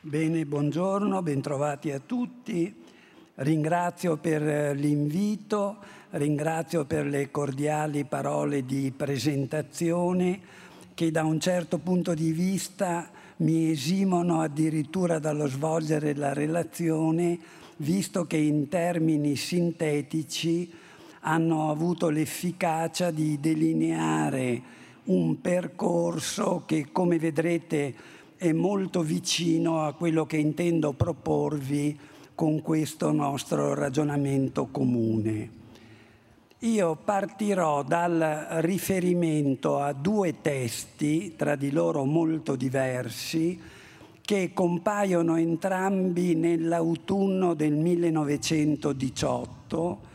Bene, buongiorno, bentrovati a tutti. Ringrazio per eh, l'invito, ringrazio per le cordiali parole di presentazione che da un certo punto di vista mi esimono addirittura dallo svolgere la relazione, visto che in termini sintetici hanno avuto l'efficacia di delineare un percorso che, come vedrete, è molto vicino a quello che intendo proporvi con questo nostro ragionamento comune. Io partirò dal riferimento a due testi, tra di loro molto diversi, che compaiono entrambi nell'autunno del 1918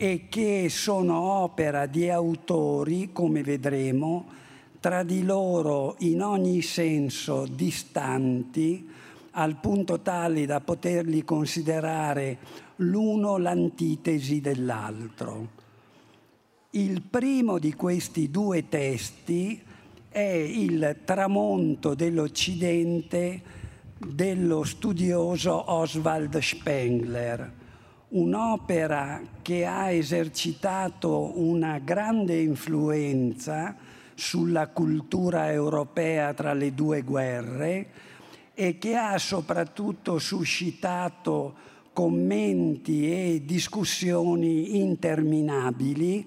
e che sono opera di autori, come vedremo, tra di loro in ogni senso distanti, al punto tale da poterli considerare l'uno l'antitesi dell'altro. Il primo di questi due testi è il tramonto dell'Occidente dello studioso Oswald Spengler, un'opera che ha esercitato una grande influenza sulla cultura europea tra le due guerre e che ha soprattutto suscitato commenti e discussioni interminabili,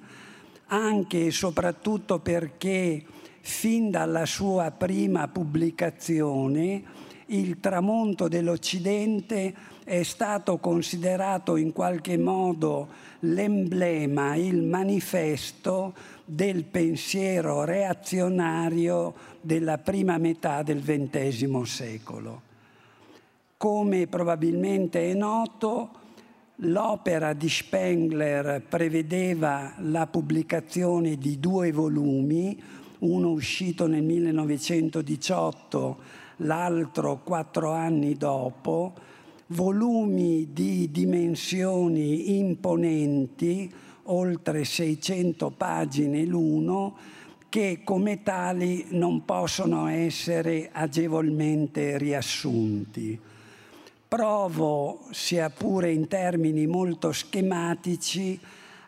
anche e soprattutto perché fin dalla sua prima pubblicazione il tramonto dell'Occidente è stato considerato in qualche modo l'emblema, il manifesto del pensiero reazionario della prima metà del XX secolo. Come probabilmente è noto, l'opera di Spengler prevedeva la pubblicazione di due volumi, uno uscito nel 1918, l'altro quattro anni dopo, volumi di dimensioni imponenti, oltre 600 pagine l'uno, che come tali non possono essere agevolmente riassunti. Provo, sia pure in termini molto schematici,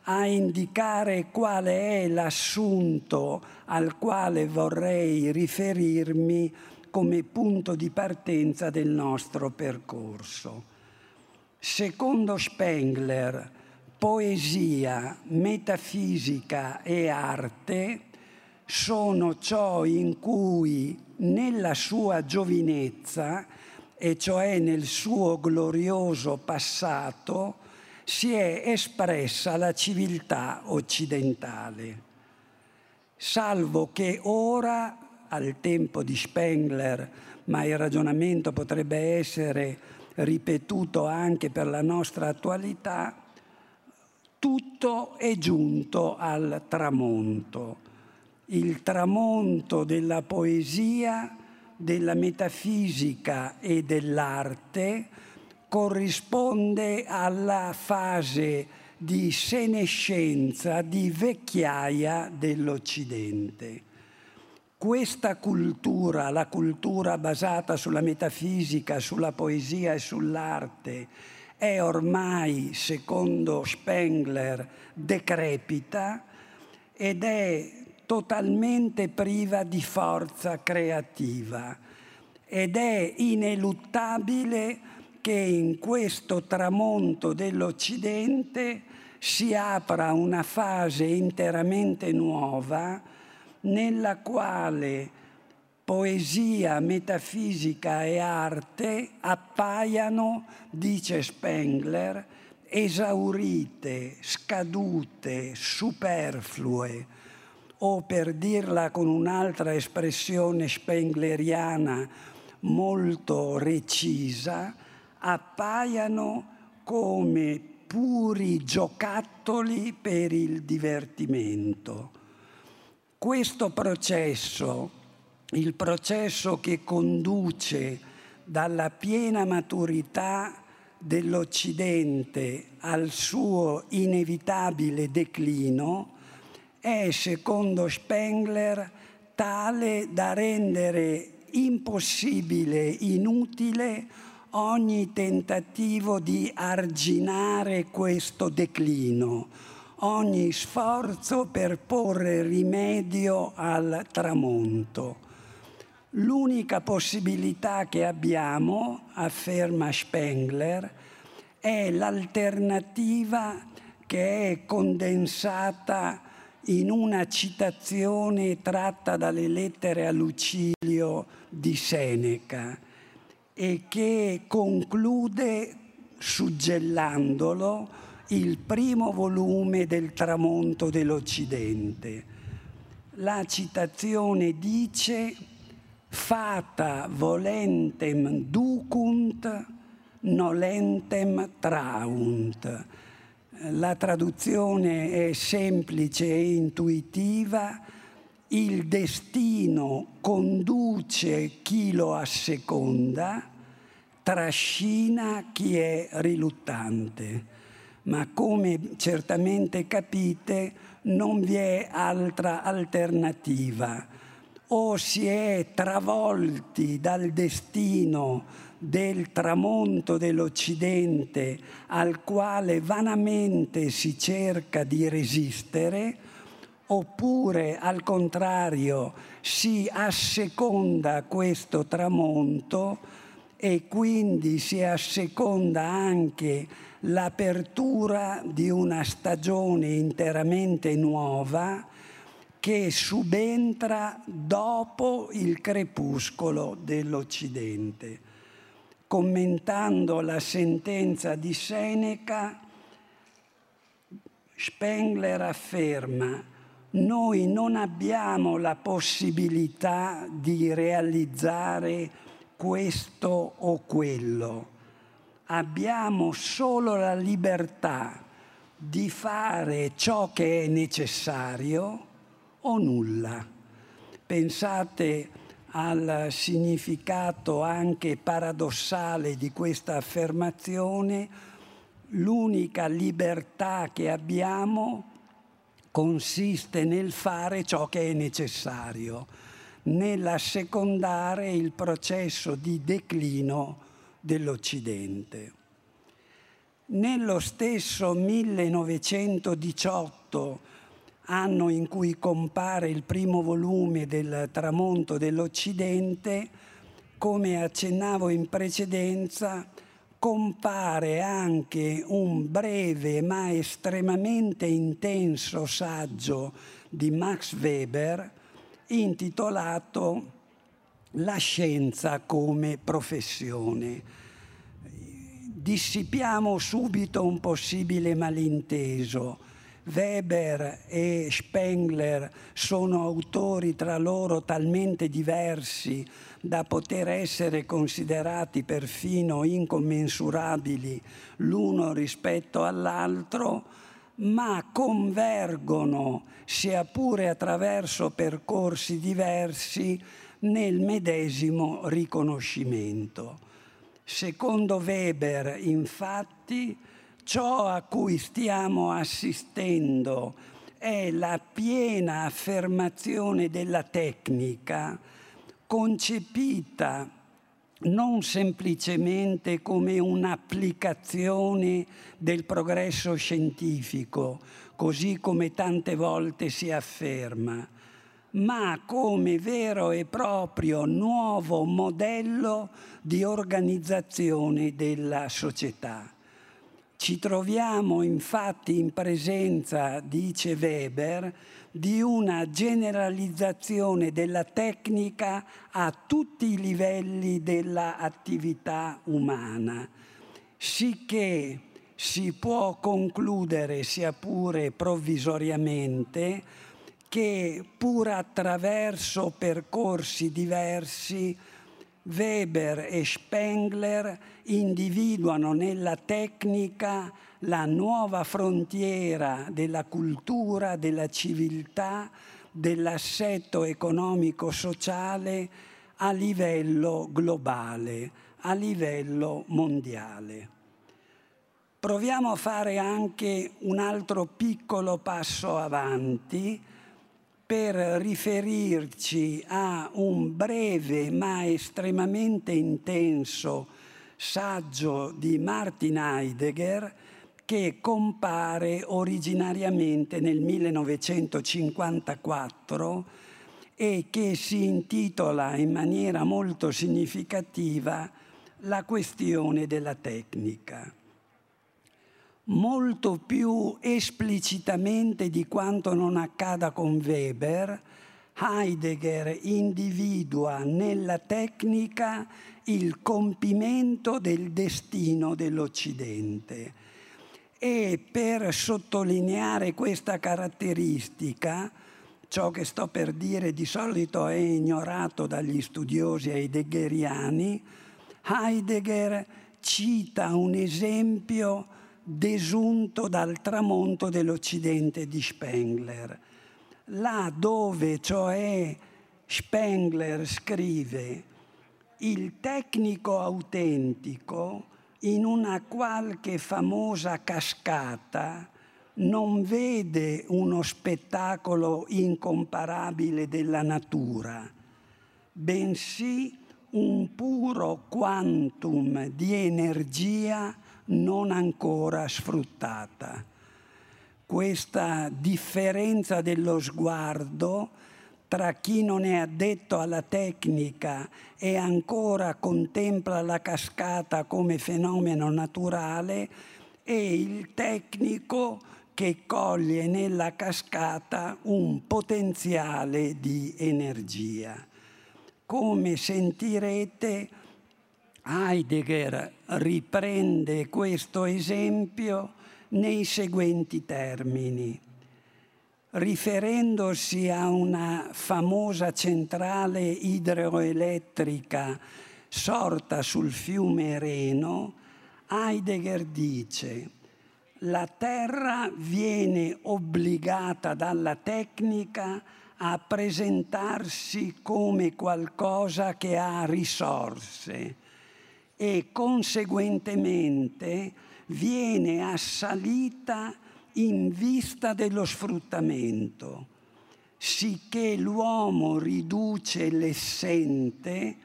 a indicare quale è l'assunto al quale vorrei riferirmi come punto di partenza del nostro percorso. Secondo Spengler, poesia, metafisica e arte sono ciò in cui nella sua giovinezza, e cioè nel suo glorioso passato, si è espressa la civiltà occidentale. Salvo che ora, al tempo di Spengler, ma il ragionamento potrebbe essere ripetuto anche per la nostra attualità, tutto è giunto al tramonto, il tramonto della poesia, della metafisica e dell'arte corrisponde alla fase di senescenza, di vecchiaia dell'Occidente. Questa cultura, la cultura basata sulla metafisica, sulla poesia e sull'arte, è ormai, secondo Spengler, decrepita ed è totalmente priva di forza creativa. Ed è ineluttabile che in questo tramonto dell'Occidente si apra una fase interamente nuova nella quale poesia, metafisica e arte appaiano, dice Spengler, esaurite, scadute, superflue, o per dirla con un'altra espressione spengleriana molto recisa, appaiano come puri giocattoli per il divertimento. Questo processo il processo che conduce dalla piena maturità dell'Occidente al suo inevitabile declino è, secondo Spengler, tale da rendere impossibile, inutile ogni tentativo di arginare questo declino, ogni sforzo per porre rimedio al tramonto. L'unica possibilità che abbiamo, afferma Spengler, è l'alternativa che è condensata in una citazione tratta dalle lettere a Lucilio di Seneca e che conclude suggellandolo il primo volume del tramonto dell'Occidente. La citazione dice Fata volentem ducunt, nolentem traunt. La traduzione è semplice e intuitiva. Il destino conduce chi lo asseconda, trascina chi è riluttante. Ma come certamente capite, non vi è altra alternativa. O si è travolti dal destino del tramonto dell'Occidente al quale vanamente si cerca di resistere, oppure al contrario si asseconda questo tramonto e quindi si asseconda anche l'apertura di una stagione interamente nuova che subentra dopo il crepuscolo dell'Occidente. Commentando la sentenza di Seneca, Spengler afferma noi non abbiamo la possibilità di realizzare questo o quello, abbiamo solo la libertà di fare ciò che è necessario o nulla. Pensate al significato anche paradossale di questa affermazione, l'unica libertà che abbiamo consiste nel fare ciò che è necessario, nell'assecondare il processo di declino dell'Occidente. Nello stesso 1918 anno in cui compare il primo volume del Tramonto dell'Occidente, come accennavo in precedenza, compare anche un breve ma estremamente intenso saggio di Max Weber intitolato La scienza come professione. Dissipiamo subito un possibile malinteso Weber e Spengler sono autori tra loro talmente diversi da poter essere considerati perfino incommensurabili l'uno rispetto all'altro, ma convergono, sia pure attraverso percorsi diversi, nel medesimo riconoscimento. Secondo Weber, infatti, Ciò a cui stiamo assistendo è la piena affermazione della tecnica concepita non semplicemente come un'applicazione del progresso scientifico, così come tante volte si afferma, ma come vero e proprio nuovo modello di organizzazione della società. Ci troviamo infatti in presenza, dice Weber, di una generalizzazione della tecnica a tutti i livelli dell'attività umana, sicché si può concludere, sia pure provvisoriamente, che pur attraverso percorsi diversi Weber e Spengler individuano nella tecnica la nuova frontiera della cultura, della civiltà, dell'assetto economico-sociale a livello globale, a livello mondiale. Proviamo a fare anche un altro piccolo passo avanti per riferirci a un breve ma estremamente intenso saggio di Martin Heidegger che compare originariamente nel 1954 e che si intitola in maniera molto significativa La questione della tecnica. Molto più esplicitamente di quanto non accada con Weber, Heidegger individua nella tecnica il compimento del destino dell'Occidente. E per sottolineare questa caratteristica, ciò che sto per dire di solito è ignorato dagli studiosi heideggeriani, Heidegger cita un esempio desunto dal tramonto dell'Occidente di Spengler, là dove cioè Spengler scrive il tecnico autentico in una qualche famosa cascata non vede uno spettacolo incomparabile della natura, bensì un puro quantum di energia non ancora sfruttata. Questa differenza dello sguardo tra chi non è addetto alla tecnica e ancora contempla la cascata come fenomeno naturale e il tecnico che coglie nella cascata un potenziale di energia. Come sentirete, Heidegger riprende questo esempio nei seguenti termini. Riferendosi a una famosa centrale idroelettrica sorta sul fiume Reno, Heidegger dice la Terra viene obbligata dalla tecnica a presentarsi come qualcosa che ha risorse e conseguentemente viene assalita in vista dello sfruttamento, sicché l'uomo riduce l'essente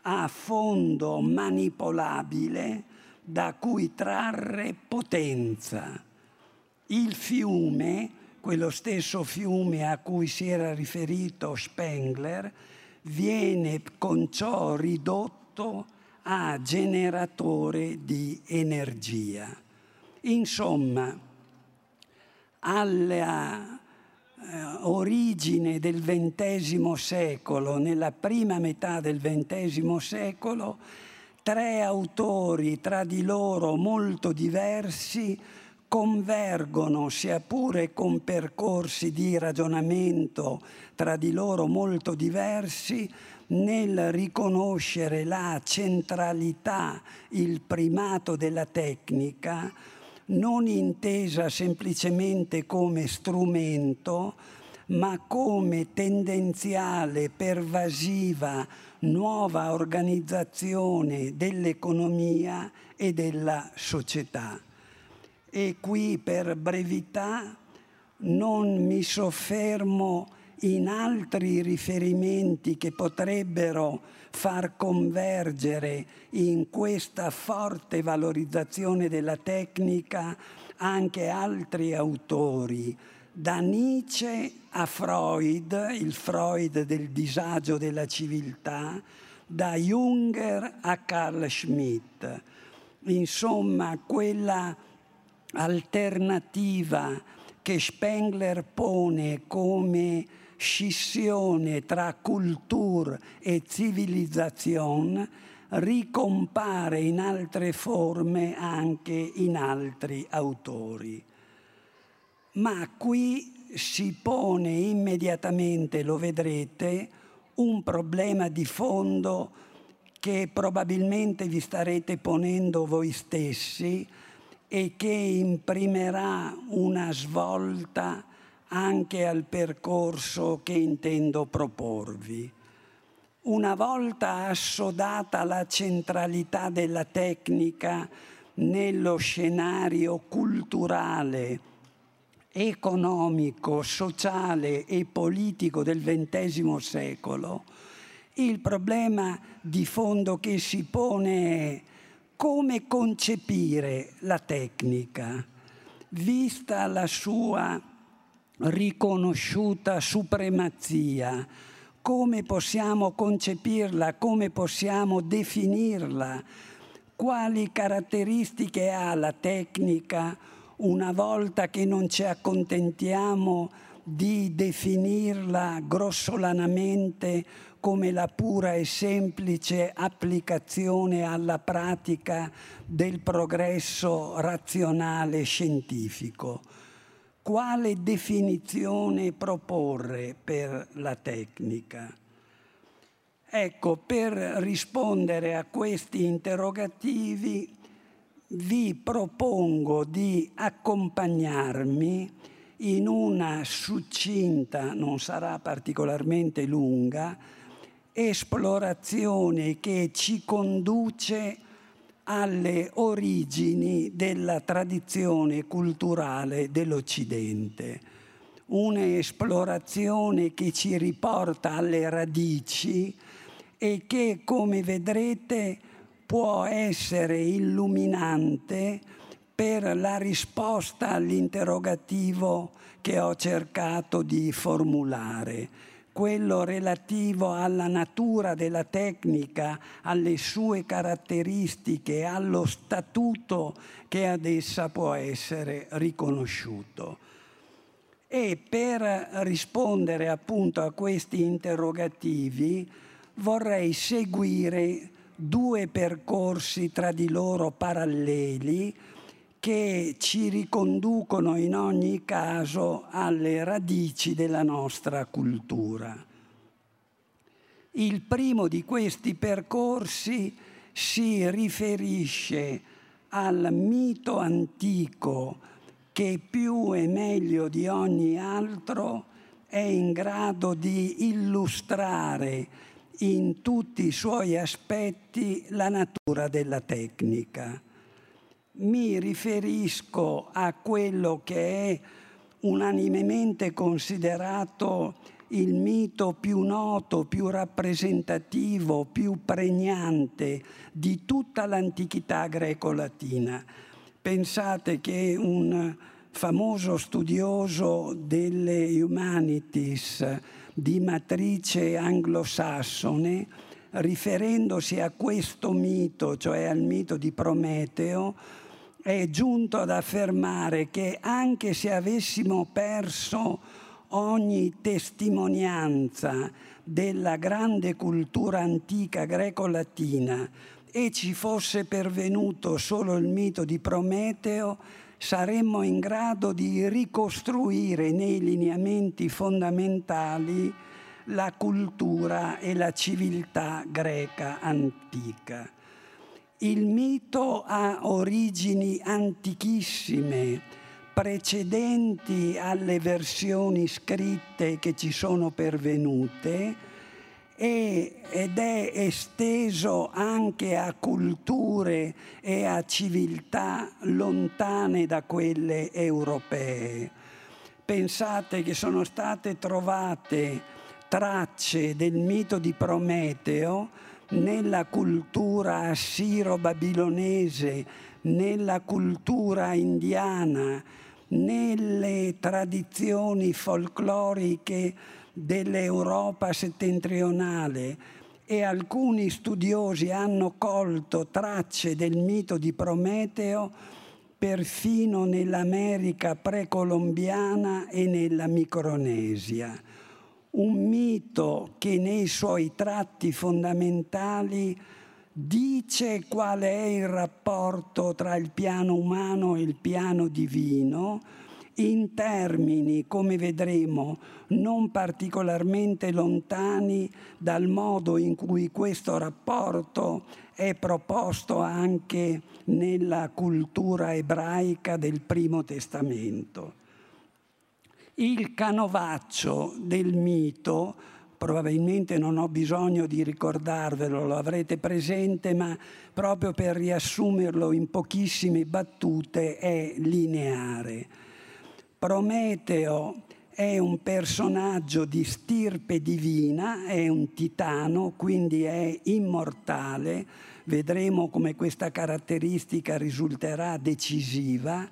a fondo manipolabile da cui trarre potenza. Il fiume, quello stesso fiume a cui si era riferito Spengler, viene con ciò ridotto a generatore di energia. Insomma, alla eh, origine del XX secolo, nella prima metà del XX secolo, tre autori tra di loro molto diversi convergono, sia pure con percorsi di ragionamento tra di loro molto diversi, nel riconoscere la centralità, il primato della tecnica, non intesa semplicemente come strumento, ma come tendenziale, pervasiva, nuova organizzazione dell'economia e della società. E qui per brevità non mi soffermo in altri riferimenti che potrebbero far convergere in questa forte valorizzazione della tecnica anche altri autori, da Nietzsche a Freud, il Freud del disagio della civiltà, da Junger a Carl Schmitt. Insomma, quella alternativa che Spengler pone come scissione tra cultura e civilizzazione ricompare in altre forme anche in altri autori. Ma qui si pone immediatamente, lo vedrete, un problema di fondo che probabilmente vi starete ponendo voi stessi e che imprimerà una svolta anche al percorso che intendo proporvi. Una volta assodata la centralità della tecnica nello scenario culturale economico, sociale e politico del XX secolo, il problema di fondo che si pone è come concepire la tecnica, vista la sua riconosciuta supremazia, come possiamo concepirla, come possiamo definirla, quali caratteristiche ha la tecnica una volta che non ci accontentiamo di definirla grossolanamente come la pura e semplice applicazione alla pratica del progresso razionale scientifico. Quale definizione proporre per la tecnica? Ecco, per rispondere a questi interrogativi vi propongo di accompagnarmi in una succinta, non sarà particolarmente lunga, esplorazione che ci conduce alle origini della tradizione culturale dell'Occidente. Un'esplorazione che ci riporta alle radici e che, come vedrete, può essere illuminante per la risposta all'interrogativo che ho cercato di formulare, quello relativo alla natura della tecnica, alle sue caratteristiche, allo statuto che ad essa può essere riconosciuto. E per rispondere appunto a questi interrogativi vorrei seguire due percorsi tra di loro paralleli che ci riconducono in ogni caso alle radici della nostra cultura. Il primo di questi percorsi si riferisce al mito antico che più e meglio di ogni altro è in grado di illustrare in tutti i suoi aspetti la natura della tecnica. Mi riferisco a quello che è unanimemente considerato il mito più noto, più rappresentativo, più pregnante di tutta l'antichità greco-latina. Pensate che un famoso studioso delle humanities, di matrice anglosassone, riferendosi a questo mito, cioè al mito di Prometeo, è giunto ad affermare che anche se avessimo perso ogni testimonianza della grande cultura antica greco-latina e ci fosse pervenuto solo il mito di Prometeo, saremmo in grado di ricostruire nei lineamenti fondamentali la cultura e la civiltà greca antica. Il mito ha origini antichissime, precedenti alle versioni scritte che ci sono pervenute ed è esteso anche a culture e a civiltà lontane da quelle europee. Pensate che sono state trovate tracce del mito di Prometeo nella cultura assiro-babilonese, nella cultura indiana, nelle tradizioni folcloriche dell'Europa settentrionale e alcuni studiosi hanno colto tracce del mito di Prometeo perfino nell'America precolombiana e nella Micronesia. Un mito che nei suoi tratti fondamentali dice qual è il rapporto tra il piano umano e il piano divino, in termini, come vedremo, non particolarmente lontani dal modo in cui questo rapporto è proposto anche nella cultura ebraica del Primo Testamento. Il canovaccio del mito, probabilmente non ho bisogno di ricordarvelo, lo avrete presente, ma proprio per riassumerlo in pochissime battute è lineare Prometeo è un personaggio di stirpe divina, è un titano, quindi è immortale. Vedremo come questa caratteristica risulterà decisiva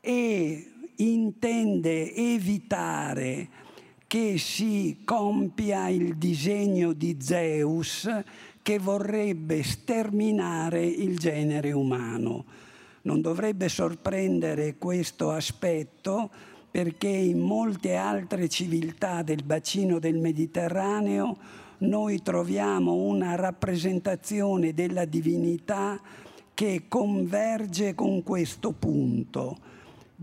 e intende evitare che si compia il disegno di Zeus che vorrebbe sterminare il genere umano. Non dovrebbe sorprendere questo aspetto perché in molte altre civiltà del bacino del Mediterraneo noi troviamo una rappresentazione della divinità che converge con questo punto.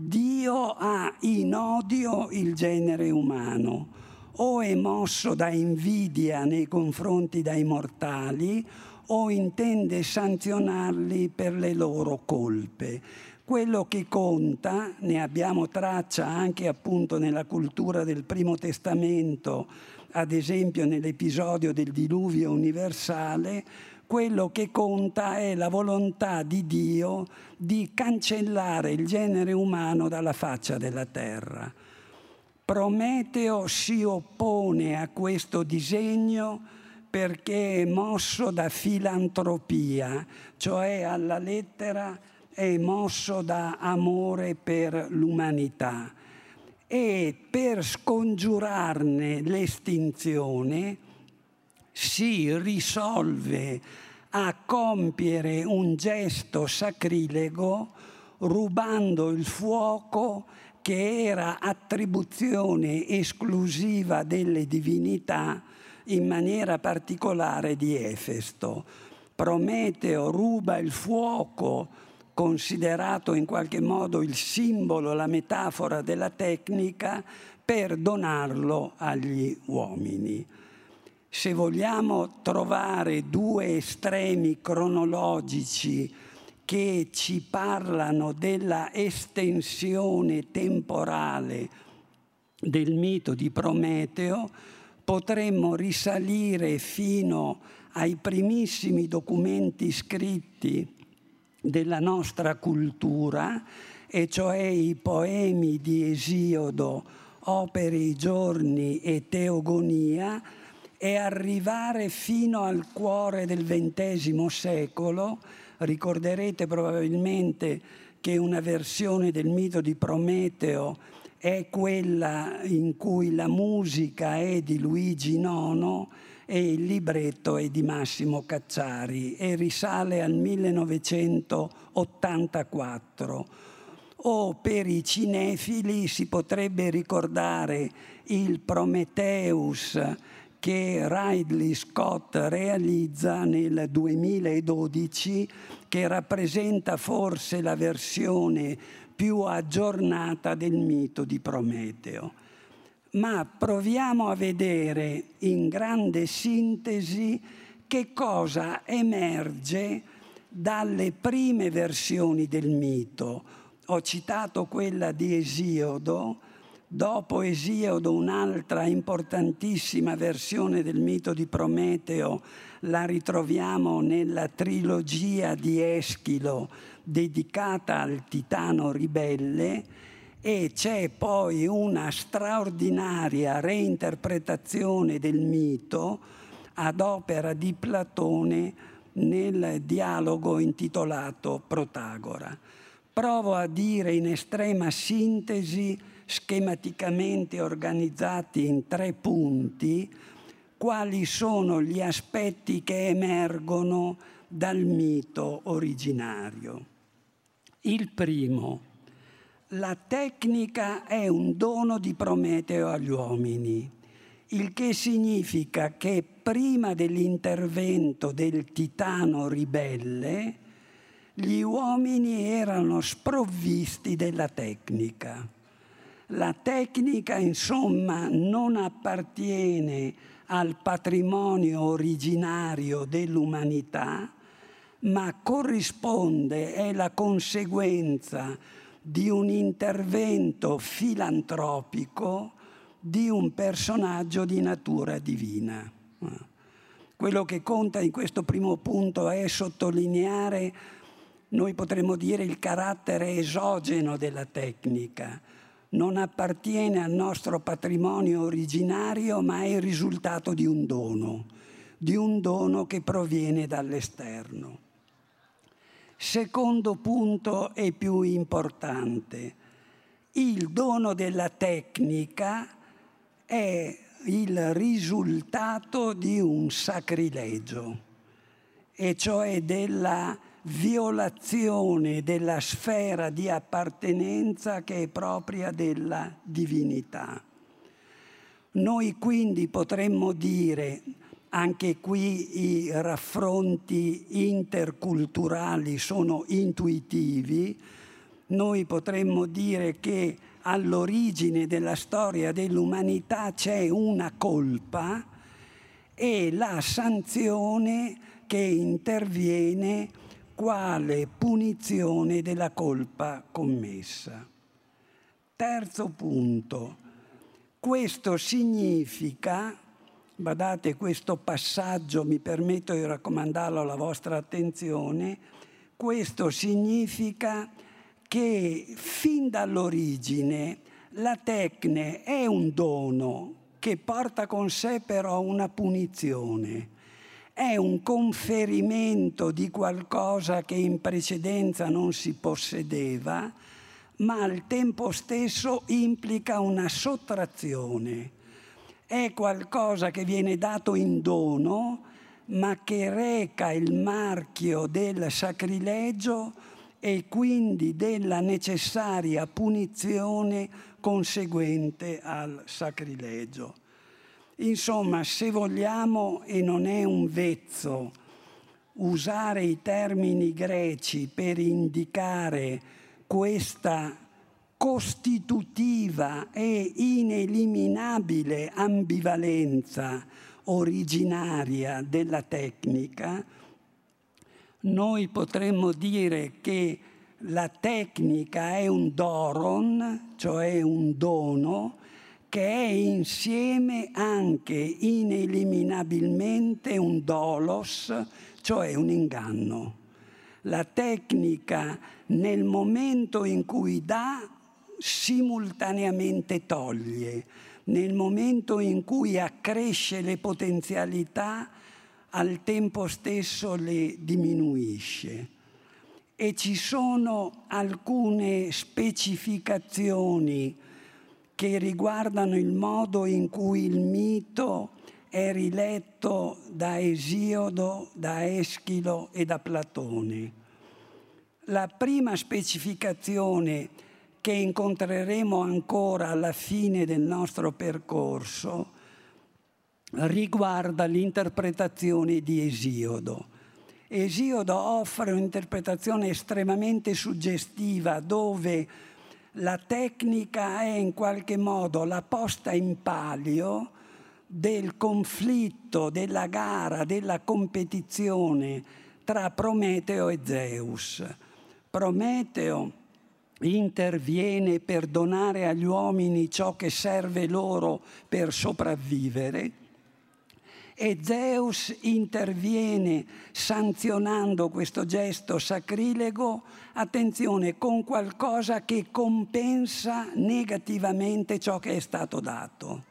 Dio ha in odio il genere umano, o è mosso da invidia nei confronti dei mortali, o intende sanzionarli per le loro colpe. Quello che conta, ne abbiamo traccia anche appunto nella cultura del Primo Testamento, ad esempio nell'episodio del diluvio universale, quello che conta è la volontà di Dio di cancellare il genere umano dalla faccia della terra. Prometeo si oppone a questo disegno perché è mosso da filantropia, cioè alla lettera è mosso da amore per l'umanità e per scongiurarne l'estinzione si risolve a compiere un gesto sacrilego rubando il fuoco che era attribuzione esclusiva delle divinità, in maniera particolare di Efesto. Prometeo ruba il fuoco considerato in qualche modo il simbolo, la metafora della tecnica, per donarlo agli uomini. Se vogliamo trovare due estremi cronologici che ci parlano della estensione temporale del mito di Prometeo, potremmo risalire fino ai primissimi documenti scritti della nostra cultura, e cioè i poemi di Esiodo, Opere i giorni e Teogonia, e arrivare fino al cuore del XX secolo. Ricorderete probabilmente che una versione del mito di Prometeo è quella in cui la musica è di Luigi Nono e il libretto è di Massimo Cacciari e risale al 1984. O per i cinefili si potrebbe ricordare il Prometheus che Ridley Scott realizza nel 2012, che rappresenta forse la versione più aggiornata del mito di Prometeo ma proviamo a vedere in grande sintesi che cosa emerge dalle prime versioni del mito. Ho citato quella di Esiodo, dopo Esiodo un'altra importantissima versione del mito di Prometeo la ritroviamo nella trilogia di Eschilo dedicata al titano ribelle e c'è poi una straordinaria reinterpretazione del mito ad opera di Platone nel dialogo intitolato Protagora. Provo a dire in estrema sintesi, schematicamente organizzati in tre punti, quali sono gli aspetti che emergono dal mito originario. Il primo, la tecnica è un dono di Prometeo agli uomini, il che significa che prima dell'intervento del titano ribelle, gli uomini erano sprovvisti della tecnica. La tecnica, insomma, non appartiene al patrimonio originario dell'umanità, ma corrisponde, è la conseguenza di un intervento filantropico di un personaggio di natura divina. Quello che conta in questo primo punto è sottolineare, noi potremmo dire, il carattere esogeno della tecnica, non appartiene al nostro patrimonio originario, ma è il risultato di un dono, di un dono che proviene dall'esterno. Secondo punto e più importante, il dono della tecnica è il risultato di un sacrilegio, e cioè della violazione della sfera di appartenenza che è propria della divinità. Noi quindi potremmo dire, anche qui i raffronti interculturali sono intuitivi, noi potremmo dire che all'origine della storia dell'umanità c'è una colpa e la sanzione che interviene quale punizione della colpa commessa. Terzo punto, questo significa, badate questo passaggio, mi permetto di raccomandarlo alla vostra attenzione, questo significa che fin dall'origine la tecne è un dono che porta con sé però una punizione è un conferimento di qualcosa che in precedenza non si possedeva, ma al tempo stesso implica una sottrazione. È qualcosa che viene dato in dono, ma che reca il marchio del sacrilegio e quindi della necessaria punizione conseguente al sacrilegio. Insomma, se vogliamo, e non è un vezzo, usare i termini greci per indicare questa costitutiva e ineliminabile ambivalenza originaria della tecnica, noi potremmo dire che la tecnica è un doron, cioè un dono, che è insieme anche ineliminabilmente un dolos, cioè un inganno. La tecnica nel momento in cui dà simultaneamente toglie, nel momento in cui accresce le potenzialità al tempo stesso le diminuisce. E ci sono alcune specificazioni che riguardano il modo in cui il mito è riletto da Esiodo, da Eschilo e da Platone. La prima specificazione che incontreremo ancora alla fine del nostro percorso riguarda l'interpretazione di Esiodo. Esiodo offre un'interpretazione estremamente suggestiva dove la tecnica è in qualche modo la posta in palio del conflitto, della gara, della competizione tra Prometeo e Zeus. Prometeo interviene per donare agli uomini ciò che serve loro per sopravvivere e Zeus interviene sanzionando questo gesto sacrilego, attenzione, con qualcosa che compensa negativamente ciò che è stato dato.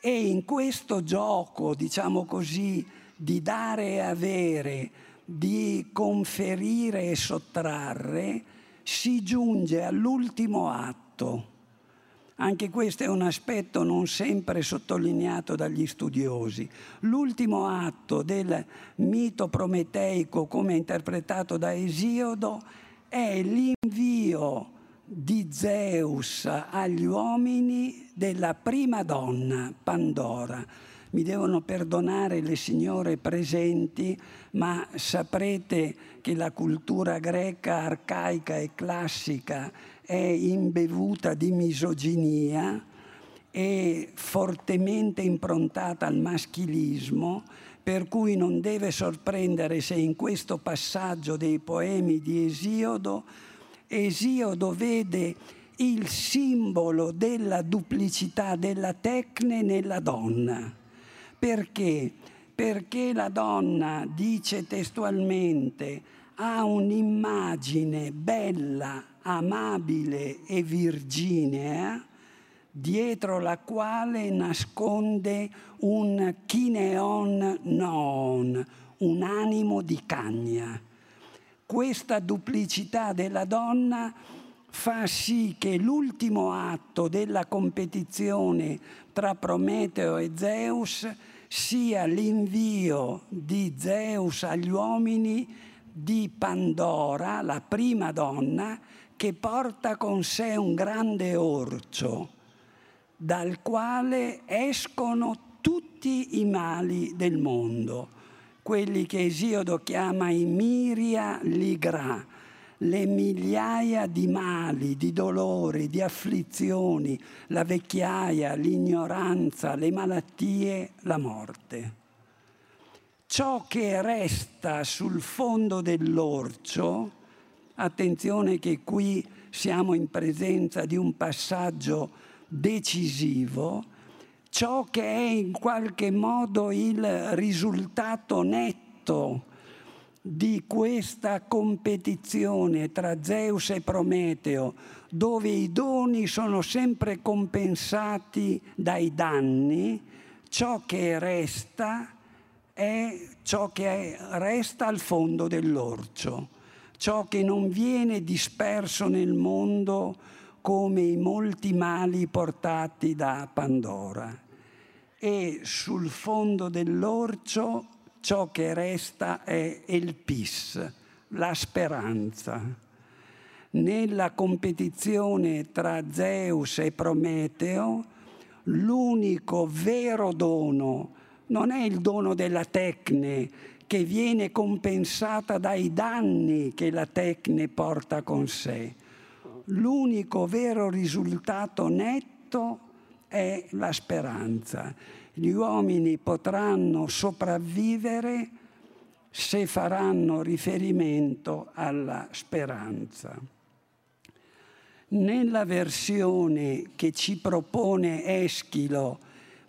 E in questo gioco, diciamo così, di dare e avere, di conferire e sottrarre, si giunge all'ultimo atto anche questo è un aspetto non sempre sottolineato dagli studiosi. L'ultimo atto del mito prometeico, come interpretato da Esiodo, è l'invio di Zeus agli uomini della prima donna, Pandora. Mi devono perdonare le signore presenti, ma saprete che la cultura greca arcaica e classica è imbevuta di misoginia e fortemente improntata al maschilismo, per cui non deve sorprendere se in questo passaggio dei poemi di Esiodo, Esiodo vede il simbolo della duplicità della tecne nella donna. Perché? Perché la donna dice testualmente ha un'immagine bella, amabile e virginea dietro la quale nasconde un kineon non, un animo di cagna. Questa duplicità della donna fa sì che l'ultimo atto della competizione tra Prometeo e Zeus sia l'invio di Zeus agli uomini di Pandora, la prima donna, che porta con sé un grande orcio dal quale escono tutti i mali del mondo, quelli che Esiodo chiama i miria ligra, le migliaia di mali, di dolori, di afflizioni, la vecchiaia, l'ignoranza, le malattie, la morte. Ciò che resta sul fondo dell'orcio, attenzione che qui siamo in presenza di un passaggio decisivo, ciò che è in qualche modo il risultato netto di questa competizione tra Zeus e Prometeo, dove i doni sono sempre compensati dai danni, ciò che resta è ciò che resta al fondo dell'orcio, ciò che non viene disperso nel mondo come i molti mali portati da Pandora. E sul fondo dell'orcio ciò che resta è il pis, la speranza. Nella competizione tra Zeus e Prometeo, l'unico vero dono non è il dono della tecne, che viene compensata dai danni che la tecne porta con sé, l'unico vero risultato netto è la speranza. Gli uomini potranno sopravvivere se faranno riferimento alla speranza. Nella versione che ci propone Eschilo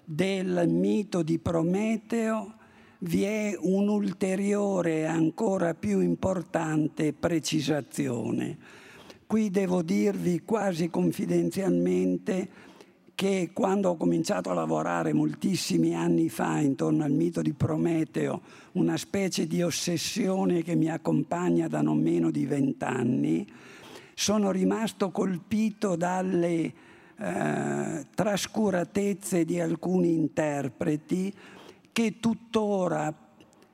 del mito di Prometeo vi è un'ulteriore e ancora più importante precisazione. Qui devo dirvi quasi confidenzialmente che quando ho cominciato a lavorare moltissimi anni fa intorno al mito di Prometeo, una specie di ossessione che mi accompagna da non meno di vent'anni, sono rimasto colpito dalle eh, trascuratezze di alcuni interpreti che tuttora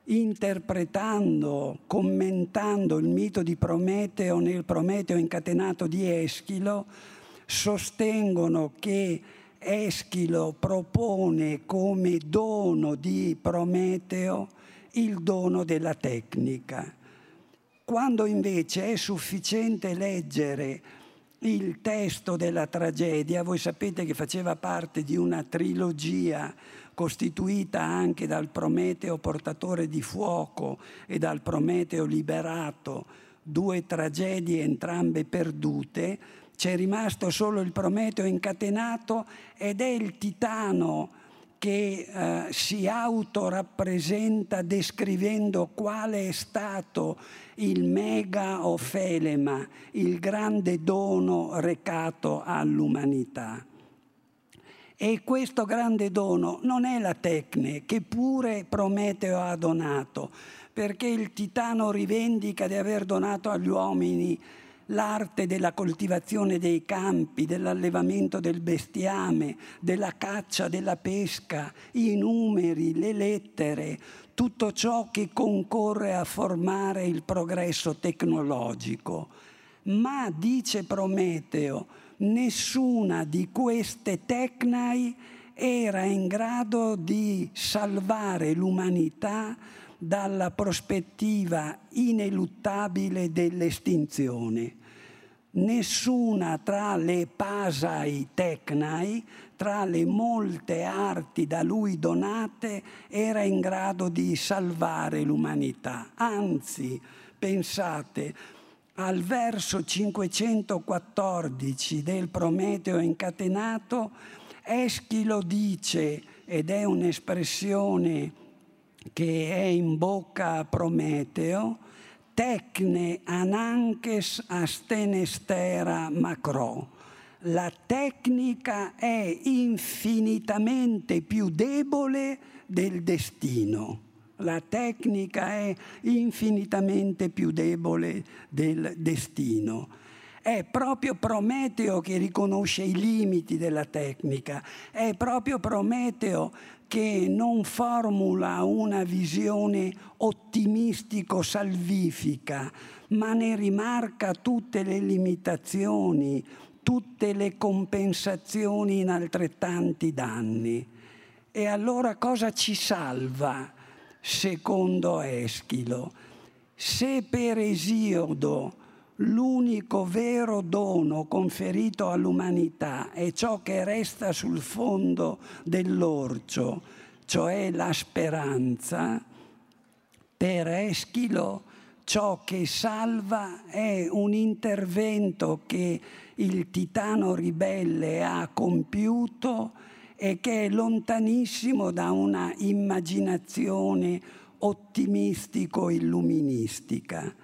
interpretando, commentando il mito di Prometeo nel Prometeo incatenato di Eschilo, sostengono che Eschilo propone come dono di Prometeo il dono della tecnica, quando invece è sufficiente leggere il testo della tragedia, voi sapete che faceva parte di una trilogia costituita anche dal Prometeo portatore di fuoco e dal Prometeo liberato, due tragedie entrambe perdute, c'è rimasto solo il Prometeo incatenato ed è il Titano che eh, si autorappresenta descrivendo quale è stato il mega ofelema, il grande dono recato all'umanità. E questo grande dono non è la tecne, che pure Prometeo ha donato, perché il titano rivendica di aver donato agli uomini l'arte della coltivazione dei campi, dell'allevamento del bestiame, della caccia, della pesca, i numeri, le lettere, tutto ciò che concorre a formare il progresso tecnologico. Ma, dice Prometeo, nessuna di queste tecnai era in grado di salvare l'umanità dalla prospettiva ineluttabile dell'estinzione. Nessuna tra le pasai tecnai, tra le molte arti da lui donate, era in grado di salvare l'umanità. Anzi, pensate, al verso 514 del Prometeo incatenato, Eschilo dice, ed è un'espressione che è in bocca a Prometeo, tecne ananches astenestera macro. La tecnica è infinitamente più debole del destino. La tecnica è infinitamente più debole del destino. È proprio Prometeo che riconosce i limiti della tecnica, è proprio Prometeo che non formula una visione ottimistico-salvifica, ma ne rimarca tutte le limitazioni, tutte le compensazioni in altrettanti danni. E allora cosa ci salva, secondo Eschilo? Se per Esiodo l'unico vero dono conferito all'umanità è ciò che resta sul fondo dell'orcio, cioè la speranza, per Eschilo ciò che salva è un intervento che il titano ribelle ha compiuto e che è lontanissimo da una immaginazione ottimistico-illuministica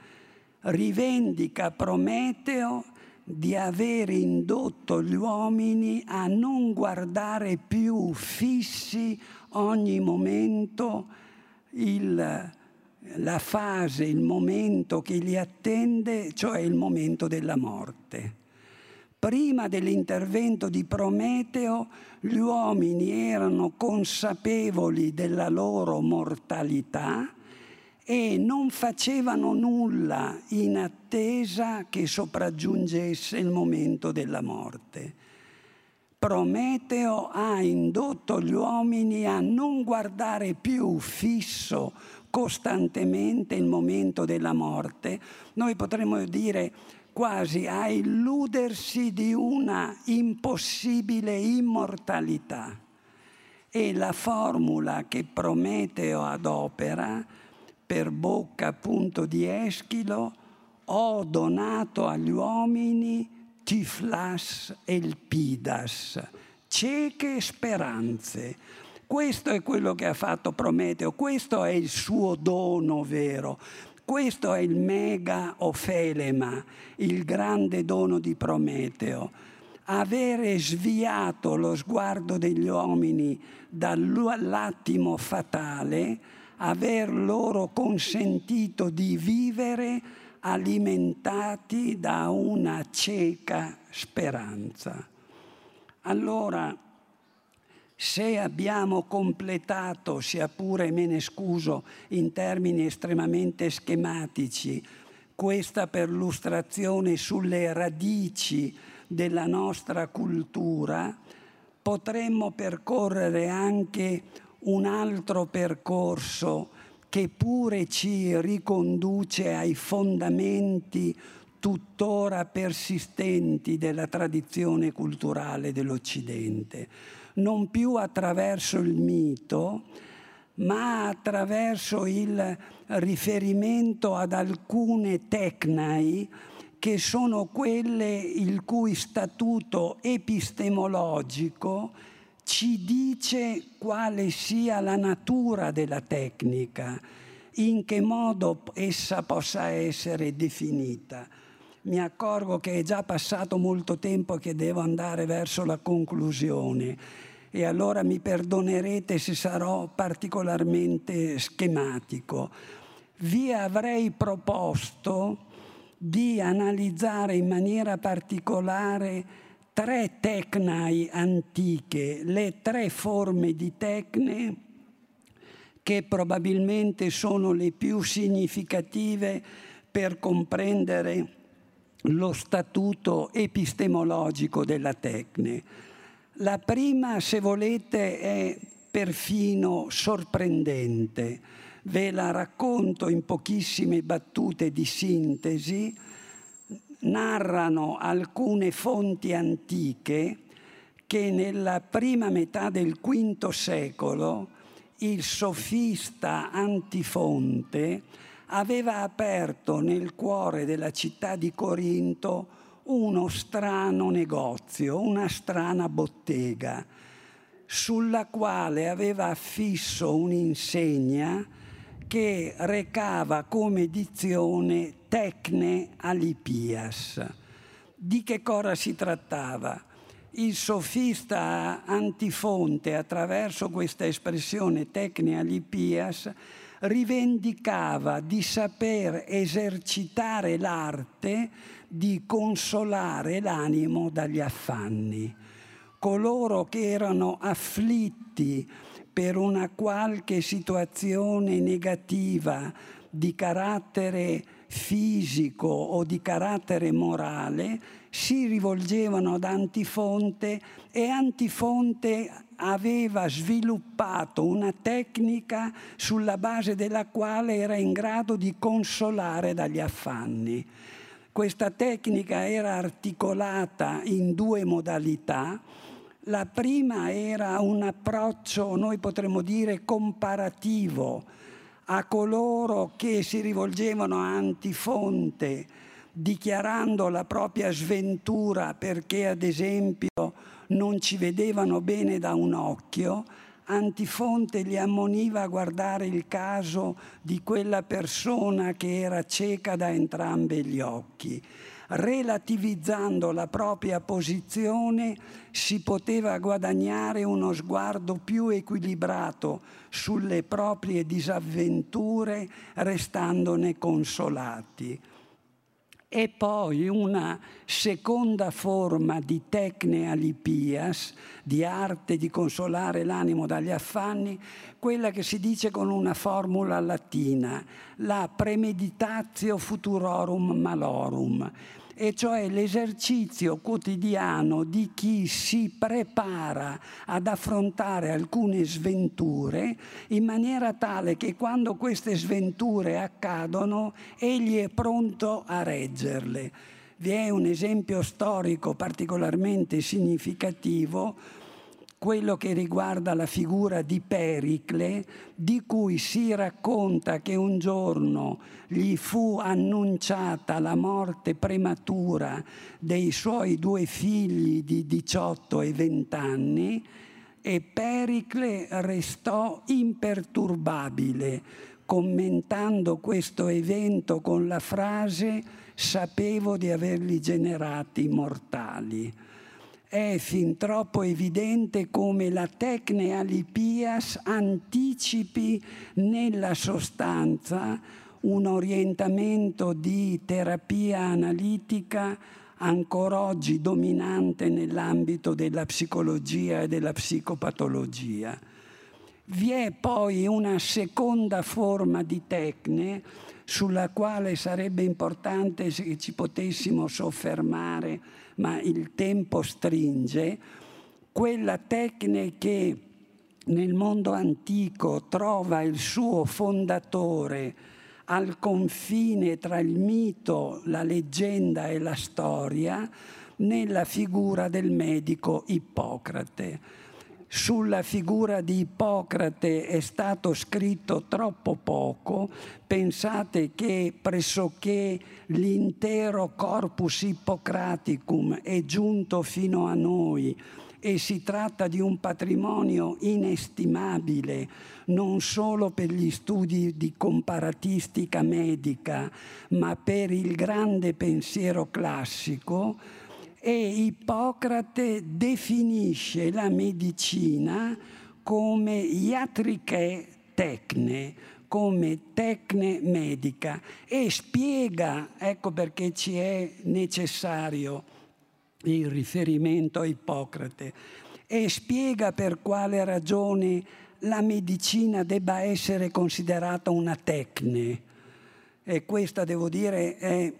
rivendica Prometeo di aver indotto gli uomini a non guardare più fissi ogni momento il, la fase, il momento che li attende, cioè il momento della morte. Prima dell'intervento di Prometeo gli uomini erano consapevoli della loro mortalità e non facevano nulla in attesa che sopraggiungesse il momento della morte. Prometeo ha indotto gli uomini a non guardare più fisso costantemente il momento della morte, noi potremmo dire quasi a illudersi di una impossibile immortalità. E la formula che Prometeo adopera per bocca appunto di Eschilo, ho donato agli uomini tiflas elpidas, cieche speranze. Questo è quello che ha fatto Prometeo, questo è il suo dono vero, questo è il mega ofelema, il grande dono di Prometeo. Avere sviato lo sguardo degli uomini dall'attimo fatale aver loro consentito di vivere alimentati da una cieca speranza. Allora, se abbiamo completato, sia pure me ne scuso, in termini estremamente schematici, questa perlustrazione sulle radici della nostra cultura, potremmo percorrere anche un altro percorso che pure ci riconduce ai fondamenti tuttora persistenti della tradizione culturale dell'Occidente, non più attraverso il mito, ma attraverso il riferimento ad alcune tecnai che sono quelle il cui statuto epistemologico ci dice quale sia la natura della tecnica, in che modo essa possa essere definita. Mi accorgo che è già passato molto tempo e che devo andare verso la conclusione e allora mi perdonerete se sarò particolarmente schematico. Vi avrei proposto di analizzare in maniera particolare tre tecnai antiche, le tre forme di tecne che probabilmente sono le più significative per comprendere lo statuto epistemologico della tecne. La prima, se volete, è perfino sorprendente. Ve la racconto in pochissime battute di sintesi narrano alcune fonti antiche che nella prima metà del V secolo il sofista Antifonte aveva aperto nel cuore della città di Corinto uno strano negozio, una strana bottega, sulla quale aveva affisso un'insegna che recava come dizione Tecne Alipias. Di che cosa si trattava? Il sofista Antifonte, attraverso questa espressione Tecne Alipias, rivendicava di saper esercitare l'arte di consolare l'animo dagli affanni. Coloro che erano afflitti per una qualche situazione negativa di carattere fisico o di carattere morale si rivolgevano ad Antifonte e Antifonte aveva sviluppato una tecnica sulla base della quale era in grado di consolare dagli affanni. Questa tecnica era articolata in due modalità. La prima era un approccio, noi potremmo dire, comparativo a coloro che si rivolgevano a Antifonte dichiarando la propria sventura perché ad esempio non ci vedevano bene da un occhio, Antifonte li ammoniva a guardare il caso di quella persona che era cieca da entrambi gli occhi. Relativizzando la propria posizione si poteva guadagnare uno sguardo più equilibrato sulle proprie disavventure, restandone consolati e poi una seconda forma di tecne alipias, di arte di consolare l'animo dagli affanni, quella che si dice con una formula latina, la premeditatio futurorum malorum, e cioè l'esercizio quotidiano di chi si prepara ad affrontare alcune sventure in maniera tale che quando queste sventure accadono egli è pronto a reggerle. Vi è un esempio storico particolarmente significativo quello che riguarda la figura di Pericle, di cui si racconta che un giorno gli fu annunciata la morte prematura dei suoi due figli di 18 e 20 anni e Pericle restò imperturbabile, commentando questo evento con la frase sapevo di averli generati mortali è fin troppo evidente come la tecne alipias anticipi nella sostanza un orientamento di terapia analitica ancora oggi dominante nell'ambito della psicologia e della psicopatologia. Vi è poi una seconda forma di tecne sulla quale sarebbe importante se ci potessimo soffermare ma il tempo stringe, quella tecnica che nel mondo antico trova il suo fondatore al confine tra il mito, la leggenda e la storia, nella figura del medico Ippocrate. Sulla figura di Ippocrate è stato scritto troppo poco, pensate che pressoché l'intero corpus Hippocraticum è giunto fino a noi e si tratta di un patrimonio inestimabile non solo per gli studi di comparatistica medica, ma per il grande pensiero classico. E Ippocrate definisce la medicina come iatriche tecne, come tecne medica e spiega, ecco perché ci è necessario il riferimento a Ippocrate, e spiega per quale ragione la medicina debba essere considerata una tecne. E questa, devo dire, è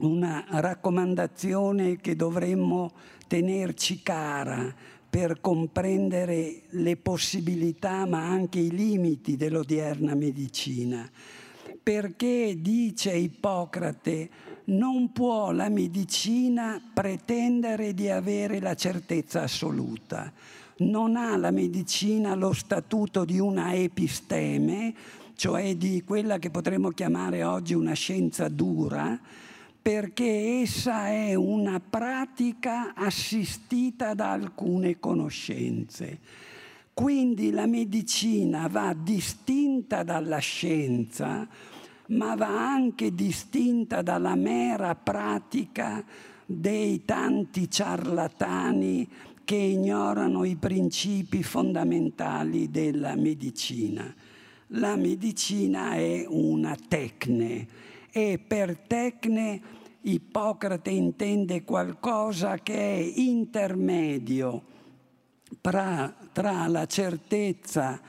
una raccomandazione che dovremmo tenerci cara per comprendere le possibilità ma anche i limiti dell'odierna medicina. Perché dice Ippocrate, non può la medicina pretendere di avere la certezza assoluta. Non ha la medicina lo statuto di una episteme, cioè di quella che potremmo chiamare oggi una scienza dura, perché essa è una pratica assistita da alcune conoscenze. Quindi la medicina va distinta dalla scienza, ma va anche distinta dalla mera pratica dei tanti ciarlatani che ignorano i principi fondamentali della medicina. La medicina è una tecne e per tecne Ippocrate intende qualcosa che è intermedio tra, tra la certezza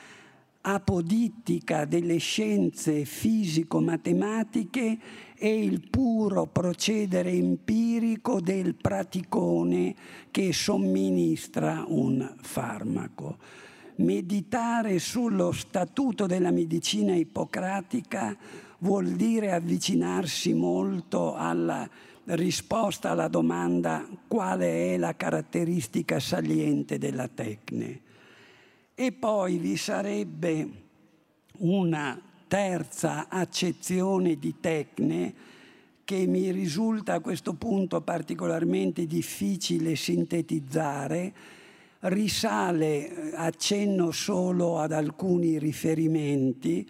apodittica delle scienze fisico-matematiche e il puro procedere empirico del praticone che somministra un farmaco. Meditare sullo statuto della medicina ippocratica vuol dire avvicinarsi molto alla risposta alla domanda quale è la caratteristica saliente della tecne. E poi vi sarebbe una terza accezione di tecne che mi risulta a questo punto particolarmente difficile sintetizzare, risale, accenno solo ad alcuni riferimenti,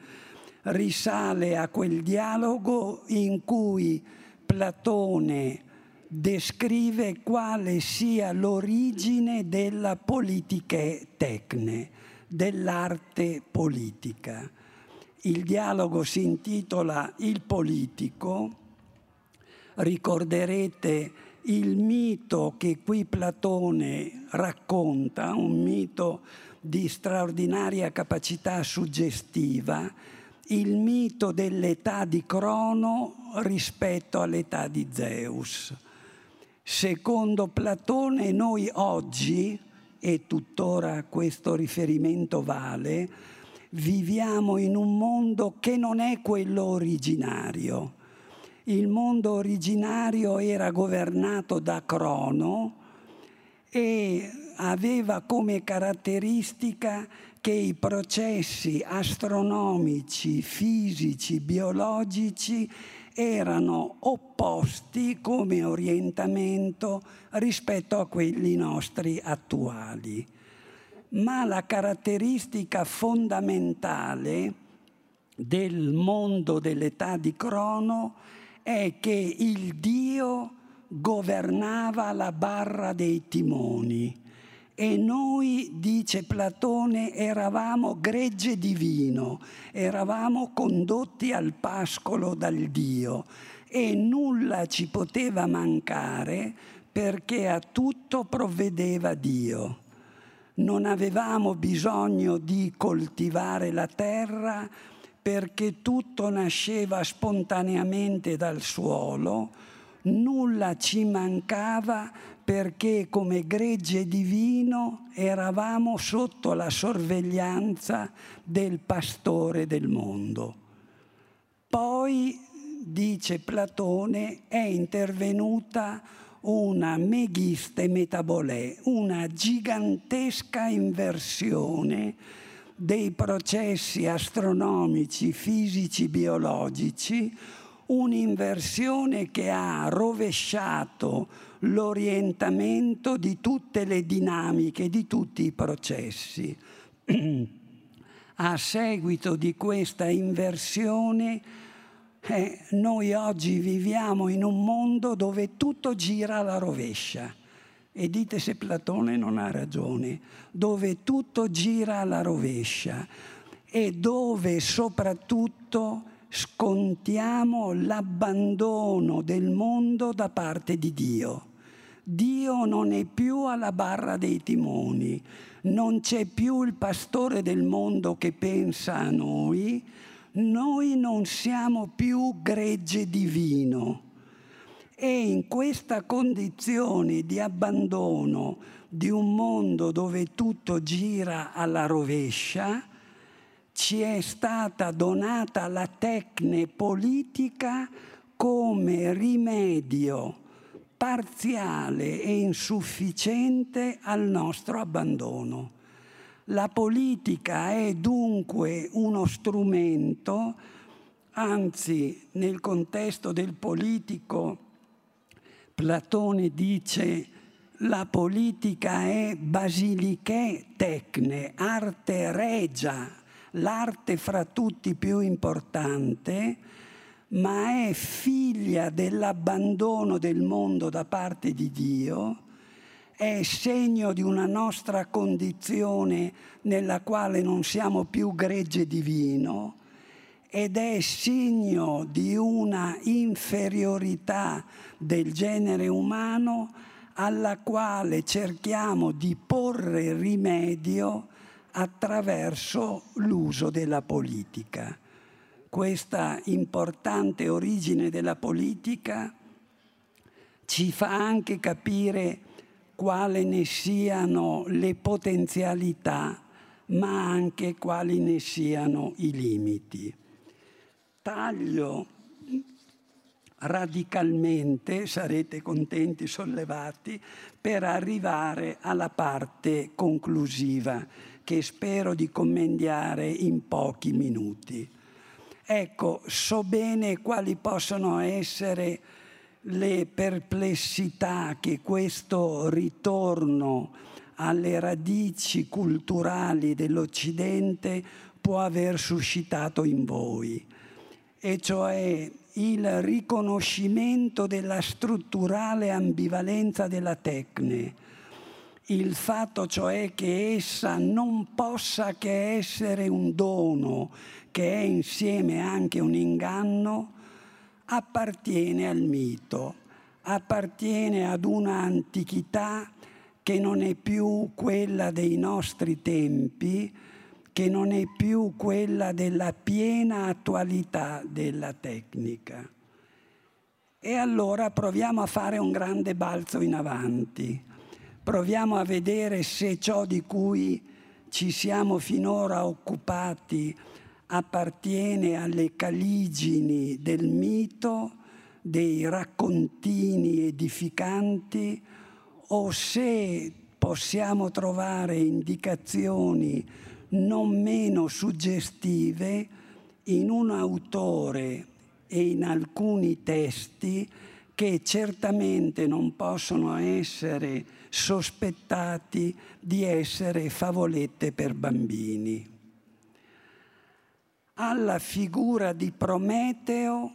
risale a quel dialogo in cui Platone descrive quale sia l'origine della politiche tecne, dell'arte politica. Il dialogo si intitola Il politico. Ricorderete il mito che qui Platone racconta, un mito di straordinaria capacità suggestiva, il mito dell'età di Crono rispetto all'età di Zeus. Secondo Platone noi oggi, e tuttora questo riferimento vale, viviamo in un mondo che non è quello originario. Il mondo originario era governato da Crono e aveva come caratteristica che i processi astronomici, fisici, biologici erano opposti come orientamento rispetto a quelli nostri attuali. Ma la caratteristica fondamentale del mondo dell'età di Crono è che il Dio governava la barra dei timoni e noi, dice Platone, eravamo gregge divino, eravamo condotti al pascolo dal Dio e nulla ci poteva mancare perché a tutto provvedeva Dio. Non avevamo bisogno di coltivare la terra perché tutto nasceva spontaneamente dal suolo, nulla ci mancava perché come gregge divino eravamo sotto la sorveglianza del pastore del mondo. Poi, dice Platone, è intervenuta una meghiste metabolè, una gigantesca inversione dei processi astronomici, fisici, biologici, un'inversione che ha rovesciato l'orientamento di tutte le dinamiche, di tutti i processi. A seguito di questa inversione, eh, noi oggi viviamo in un mondo dove tutto gira alla rovescia. E dite se Platone non ha ragione, dove tutto gira alla rovescia e dove soprattutto scontiamo l'abbandono del mondo da parte di Dio. Dio non è più alla barra dei timoni, non c'è più il pastore del mondo che pensa a noi, noi non siamo più gregge divino. E in questa condizione di abbandono di un mondo dove tutto gira alla rovescia, ci è stata donata la tecne politica come rimedio parziale e insufficiente al nostro abbandono. La politica è dunque uno strumento, anzi nel contesto del politico Platone dice la politica è basiliche tecne, arte regia, l'arte fra tutti più importante, ma è figlia dell'abbandono del mondo da parte di Dio, è segno di una nostra condizione nella quale non siamo più gregge divino ed è segno di una inferiorità del genere umano alla quale cerchiamo di porre rimedio attraverso l'uso della politica. Questa importante origine della politica ci fa anche capire quali ne siano le potenzialità, ma anche quali ne siano i limiti. Taglio radicalmente, sarete contenti, sollevati, per arrivare alla parte conclusiva che spero di commendiare in pochi minuti. Ecco, so bene quali possono essere le perplessità che questo ritorno alle radici culturali dell'Occidente può aver suscitato in voi, e cioè il riconoscimento della strutturale ambivalenza della tecne, il fatto cioè che essa non possa che essere un dono, che è insieme anche un inganno, appartiene al mito, appartiene ad una antichità che non è più quella dei nostri tempi, che non è più quella della piena attualità della tecnica. E allora proviamo a fare un grande balzo in avanti, proviamo a vedere se ciò di cui ci siamo finora occupati appartiene alle caligini del mito, dei raccontini edificanti, o se possiamo trovare indicazioni non meno suggestive in un autore e in alcuni testi che certamente non possono essere sospettati di essere favolette per bambini. Alla figura di Prometeo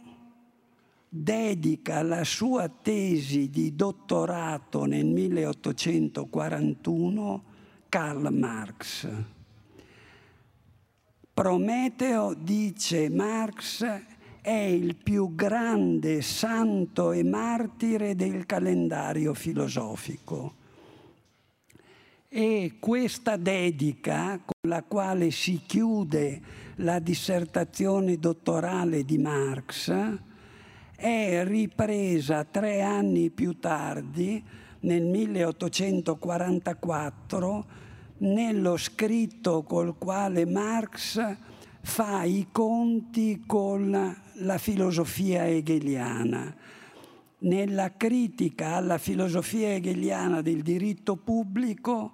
dedica la sua tesi di dottorato nel 1841 Karl Marx. Prometeo, dice Marx, è il più grande santo e martire del calendario filosofico. E questa dedica con la quale si chiude la dissertazione dottorale di Marx è ripresa tre anni più tardi, nel 1844, nello scritto col quale Marx fa i conti con la filosofia hegeliana. Nella critica alla filosofia hegeliana del diritto pubblico,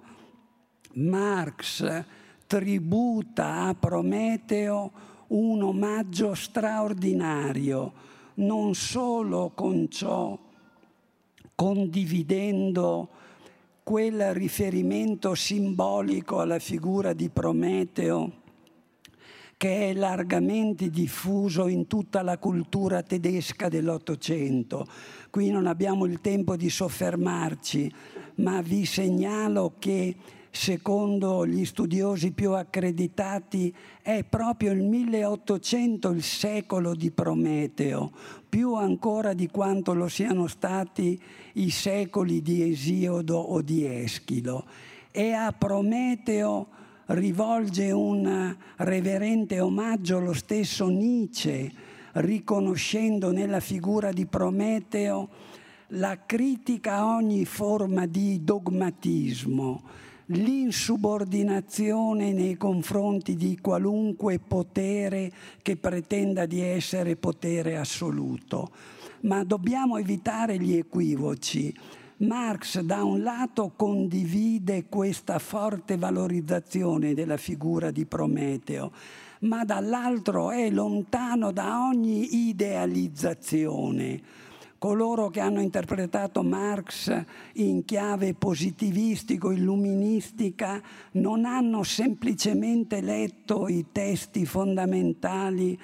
Marx tributa a Prometeo un omaggio straordinario, non solo con ciò condividendo quel riferimento simbolico alla figura di Prometeo che è largamente diffuso in tutta la cultura tedesca dell'Ottocento. Qui non abbiamo il tempo di soffermarci, ma vi segnalo che secondo gli studiosi più accreditati, è proprio il 1800 il secolo di Prometeo, più ancora di quanto lo siano stati i secoli di Esiodo o di Eschilo. E a Prometeo rivolge un reverente omaggio lo stesso Nietzsche, riconoscendo nella figura di Prometeo la critica a ogni forma di dogmatismo, l'insubordinazione nei confronti di qualunque potere che pretenda di essere potere assoluto. Ma dobbiamo evitare gli equivoci. Marx da un lato condivide questa forte valorizzazione della figura di Prometeo, ma dall'altro è lontano da ogni idealizzazione. Coloro che hanno interpretato Marx in chiave positivistico-illuministica non hanno semplicemente letto i testi fondamentali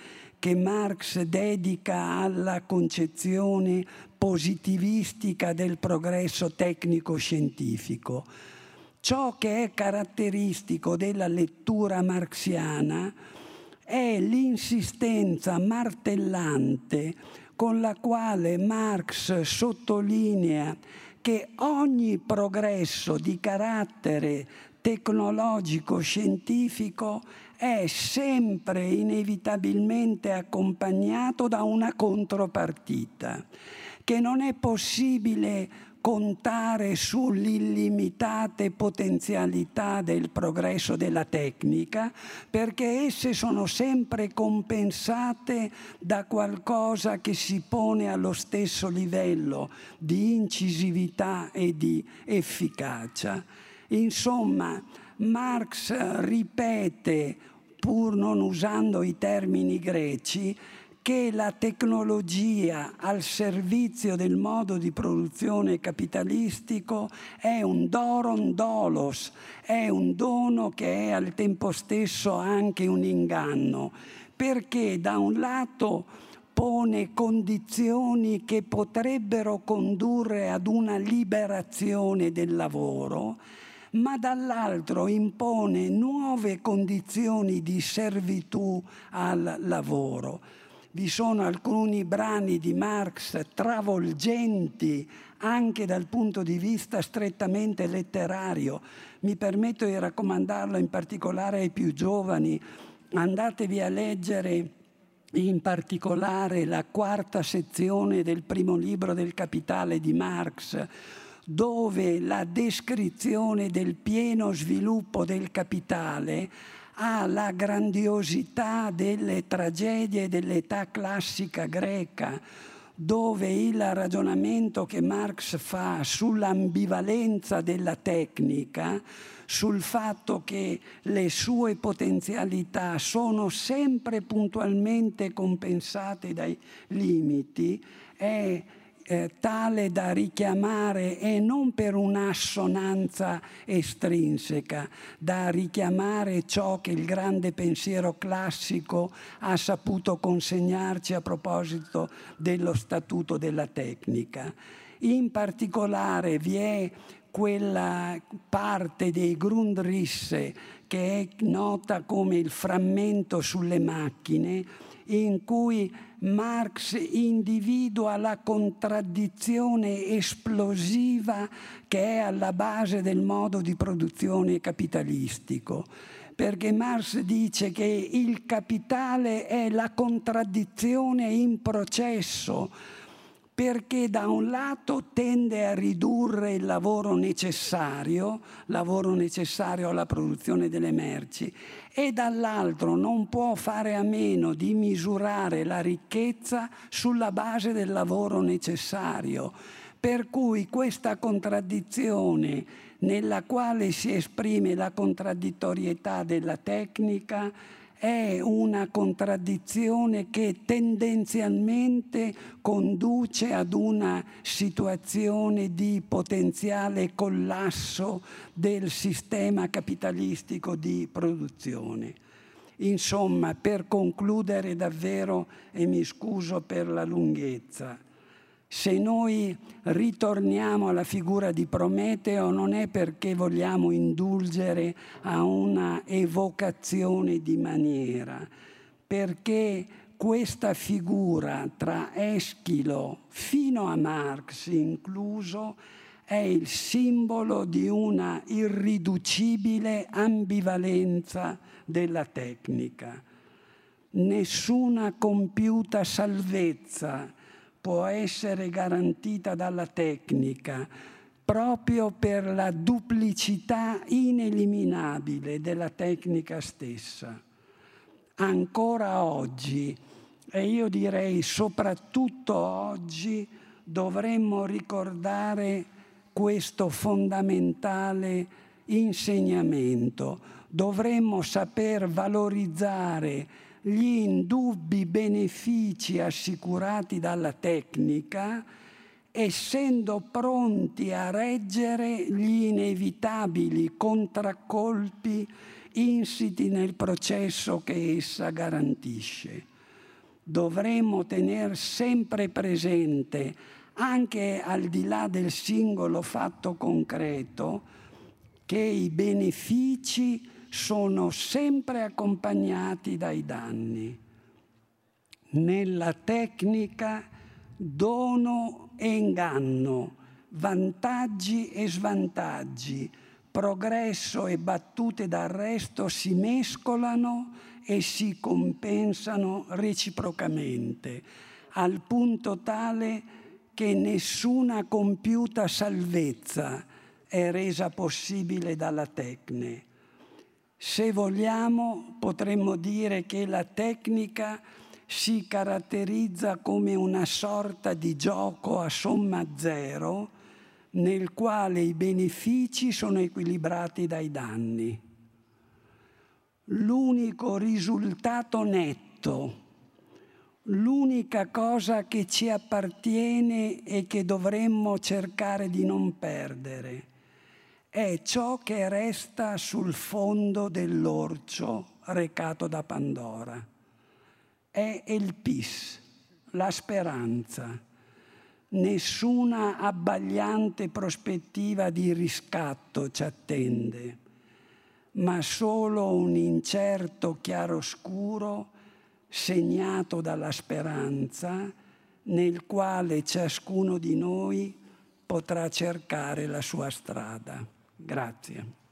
che Marx dedica alla concezione positivistica del progresso tecnico-scientifico. Ciò che è caratteristico della lettura marxiana è l'insistenza martellante con la quale Marx sottolinea che ogni progresso di carattere tecnologico-scientifico è sempre inevitabilmente accompagnato da una contropartita, che non è possibile contare sull'illimitate potenzialità del progresso della tecnica, perché esse sono sempre compensate da qualcosa che si pone allo stesso livello di incisività e di efficacia. Insomma, Marx ripete, pur non usando i termini greci, che la tecnologia al servizio del modo di produzione capitalistico è un doron dolos, è un dono che è al tempo stesso anche un inganno, perché da un lato pone condizioni che potrebbero condurre ad una liberazione del lavoro, ma dall'altro impone nuove condizioni di servitù al lavoro vi sono alcuni brani di Marx travolgenti anche dal punto di vista strettamente letterario. Mi permetto di raccomandarlo in particolare ai più giovani. Andatevi a leggere in particolare la quarta sezione del primo libro del Capitale di Marx, dove la descrizione del pieno sviluppo del capitale ha la grandiosità delle tragedie dell'età classica greca, dove il ragionamento che Marx fa sull'ambivalenza della tecnica, sul fatto che le sue potenzialità sono sempre puntualmente compensate dai limiti, è eh, tale da richiamare, e non per un'assonanza estrinseca, da richiamare ciò che il grande pensiero classico ha saputo consegnarci a proposito dello statuto della tecnica. In particolare vi è quella parte dei Grundrisse che è nota come il frammento sulle macchine, in cui Marx individua la contraddizione esplosiva che è alla base del modo di produzione capitalistico. Perché Marx dice che il capitale è la contraddizione in processo, perché da un lato tende a ridurre il lavoro necessario, lavoro necessario alla produzione delle merci, e dall'altro non può fare a meno di misurare la ricchezza sulla base del lavoro necessario. Per cui questa contraddizione nella quale si esprime la contraddittorietà della tecnica è una contraddizione che tendenzialmente conduce ad una situazione di potenziale collasso del sistema capitalistico di produzione. Insomma, per concludere davvero, e mi scuso per la lunghezza, se noi ritorniamo alla figura di Prometeo non è perché vogliamo indulgere a una evocazione di maniera, perché questa figura tra Eschilo fino a Marx incluso è il simbolo di una irriducibile ambivalenza della tecnica. Nessuna compiuta salvezza può essere garantita dalla tecnica proprio per la duplicità ineliminabile della tecnica stessa. Ancora oggi, e io direi soprattutto oggi, dovremmo ricordare questo fondamentale insegnamento. Dovremmo saper valorizzare gli indubbi benefici assicurati dalla tecnica essendo pronti a reggere gli inevitabili contraccolpi insiti nel processo che essa garantisce. Dovremmo tenere sempre presente, anche al di là del singolo fatto concreto, che i benefici sono sempre accompagnati dai danni. Nella tecnica dono e inganno, vantaggi e svantaggi, progresso e battute d'arresto si mescolano e si compensano reciprocamente, al punto tale che nessuna compiuta salvezza è resa possibile dalla tecne. Se vogliamo, potremmo dire che la tecnica si caratterizza come una sorta di gioco a somma zero nel quale i benefici sono equilibrati dai danni. L'unico risultato netto, l'unica cosa che ci appartiene e che dovremmo cercare di non perdere, è ciò che resta sul fondo dell'orcio recato da Pandora. È il pis, la speranza nessuna abbagliante prospettiva di riscatto ci attende, ma solo un incerto chiaroscuro segnato dalla speranza nel quale ciascuno di noi potrà cercare la sua strada. Grazie.